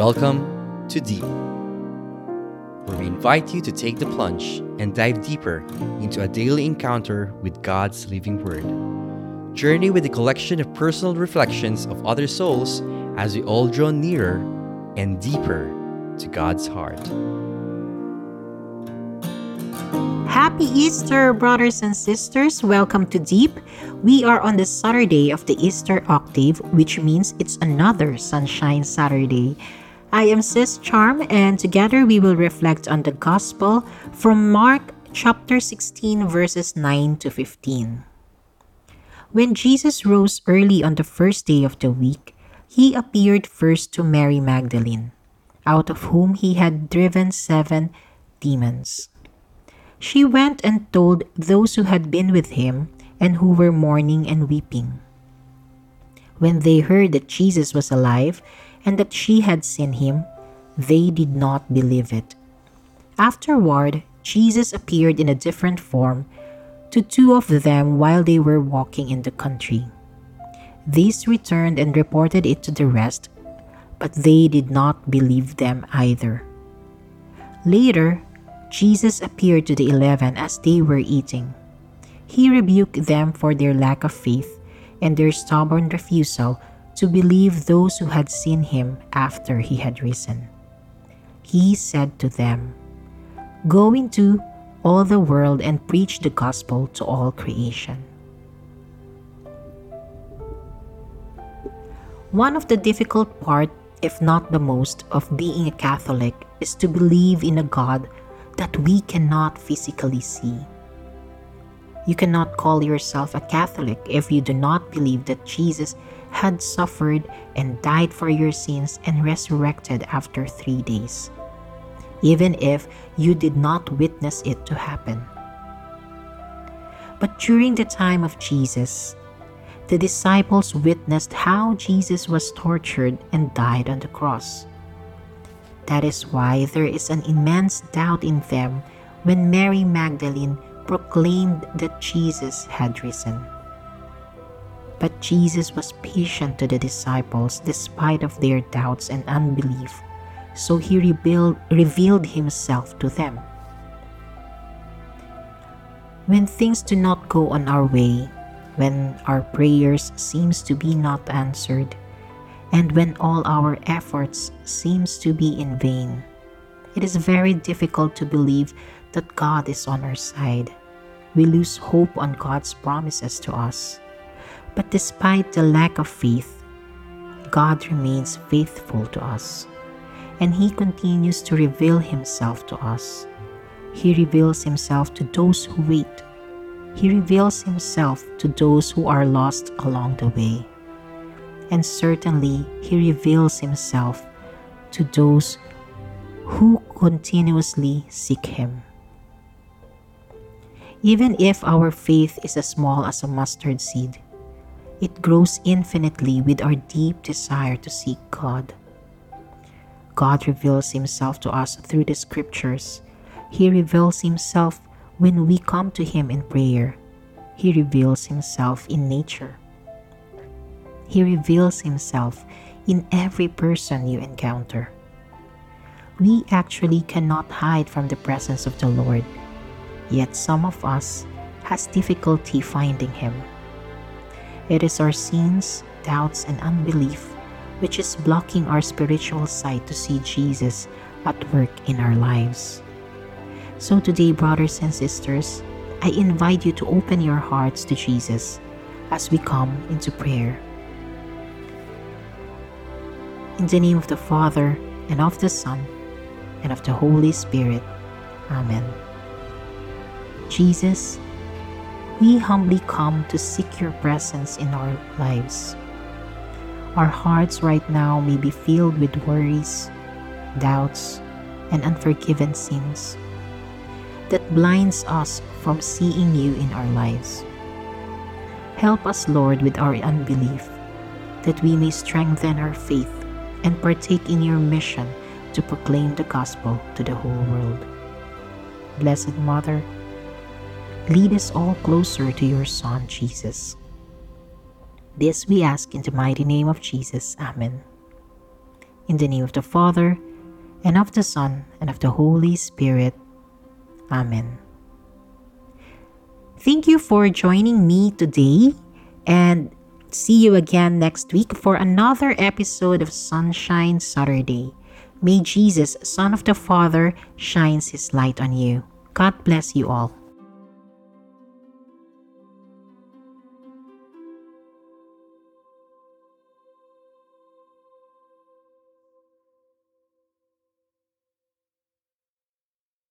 Welcome to Deep, where we invite you to take the plunge and dive deeper into a daily encounter with God's living Word. Journey with a collection of personal reflections of other souls as we all draw nearer and deeper to God's heart. Happy Easter, brothers and sisters. Welcome to Deep. We are on the Saturday of the Easter octave, which means it's another Sunshine Saturday. I am Sis Charm, and together we will reflect on the Gospel from Mark chapter 16, verses 9 to 15. When Jesus rose early on the first day of the week, he appeared first to Mary Magdalene, out of whom he had driven seven demons. She went and told those who had been with him and who were mourning and weeping. When they heard that Jesus was alive, and that she had seen him, they did not believe it. Afterward, Jesus appeared in a different form to two of them while they were walking in the country. These returned and reported it to the rest, but they did not believe them either. Later, Jesus appeared to the eleven as they were eating. He rebuked them for their lack of faith and their stubborn refusal to believe those who had seen him after he had risen. He said to them, Go into all the world and preach the gospel to all creation. One of the difficult part, if not the most, of being a Catholic is to believe in a God that we cannot physically see. You cannot call yourself a Catholic if you do not believe that Jesus had suffered and died for your sins and resurrected after three days, even if you did not witness it to happen. But during the time of Jesus, the disciples witnessed how Jesus was tortured and died on the cross. That is why there is an immense doubt in them when Mary Magdalene proclaimed that Jesus had risen. But Jesus was patient to the disciples despite of their doubts and unbelief, so he revealed, revealed himself to them. When things do not go on our way, when our prayers seems to be not answered, and when all our efforts seems to be in vain, it is very difficult to believe that God is on our side. We lose hope on God's promises to us. But despite the lack of faith, God remains faithful to us, and He continues to reveal Himself to us. He reveals Himself to those who wait. He reveals Himself to those who are lost along the way. And certainly, He reveals Himself to those who continuously seek Him. Even if our faith is as small as a mustard seed, it grows infinitely with our deep desire to seek God. God reveals Himself to us through the Scriptures. He reveals Himself when we come to Him in prayer. He reveals Himself in nature. He reveals Himself in every person you encounter. We actually cannot hide from the presence of the Lord, yet some of us has difficulty finding Him. It is our sins, doubts, and unbelief which is blocking our spiritual sight to see Jesus at work in our lives. So today, brothers and sisters, I invite you to open your hearts to Jesus as we come into prayer. In the name of the Father, and of the Son, and of the Holy Spirit. Amen. Jesus, we humbly come to seek your presence in our lives. Our hearts right now may be filled with worries, doubts, and unforgiven sins that blinds us from seeing you in our lives. Help us, Lord, with our unbelief, that we may strengthen our faith and partake in your mission to proclaim the gospel to the whole world. Blessed Mother, lead us all closer to your Son, Jesus. This we ask in the mighty name of Jesus. Amen. In the name of the Father, and of the Son, and of the Holy Spirit. Amen. Thank you for joining me today, and see you again next week for another episode of Sunshine Saturday. May Jesus, Son of the Father, shines his light on you. God bless you all.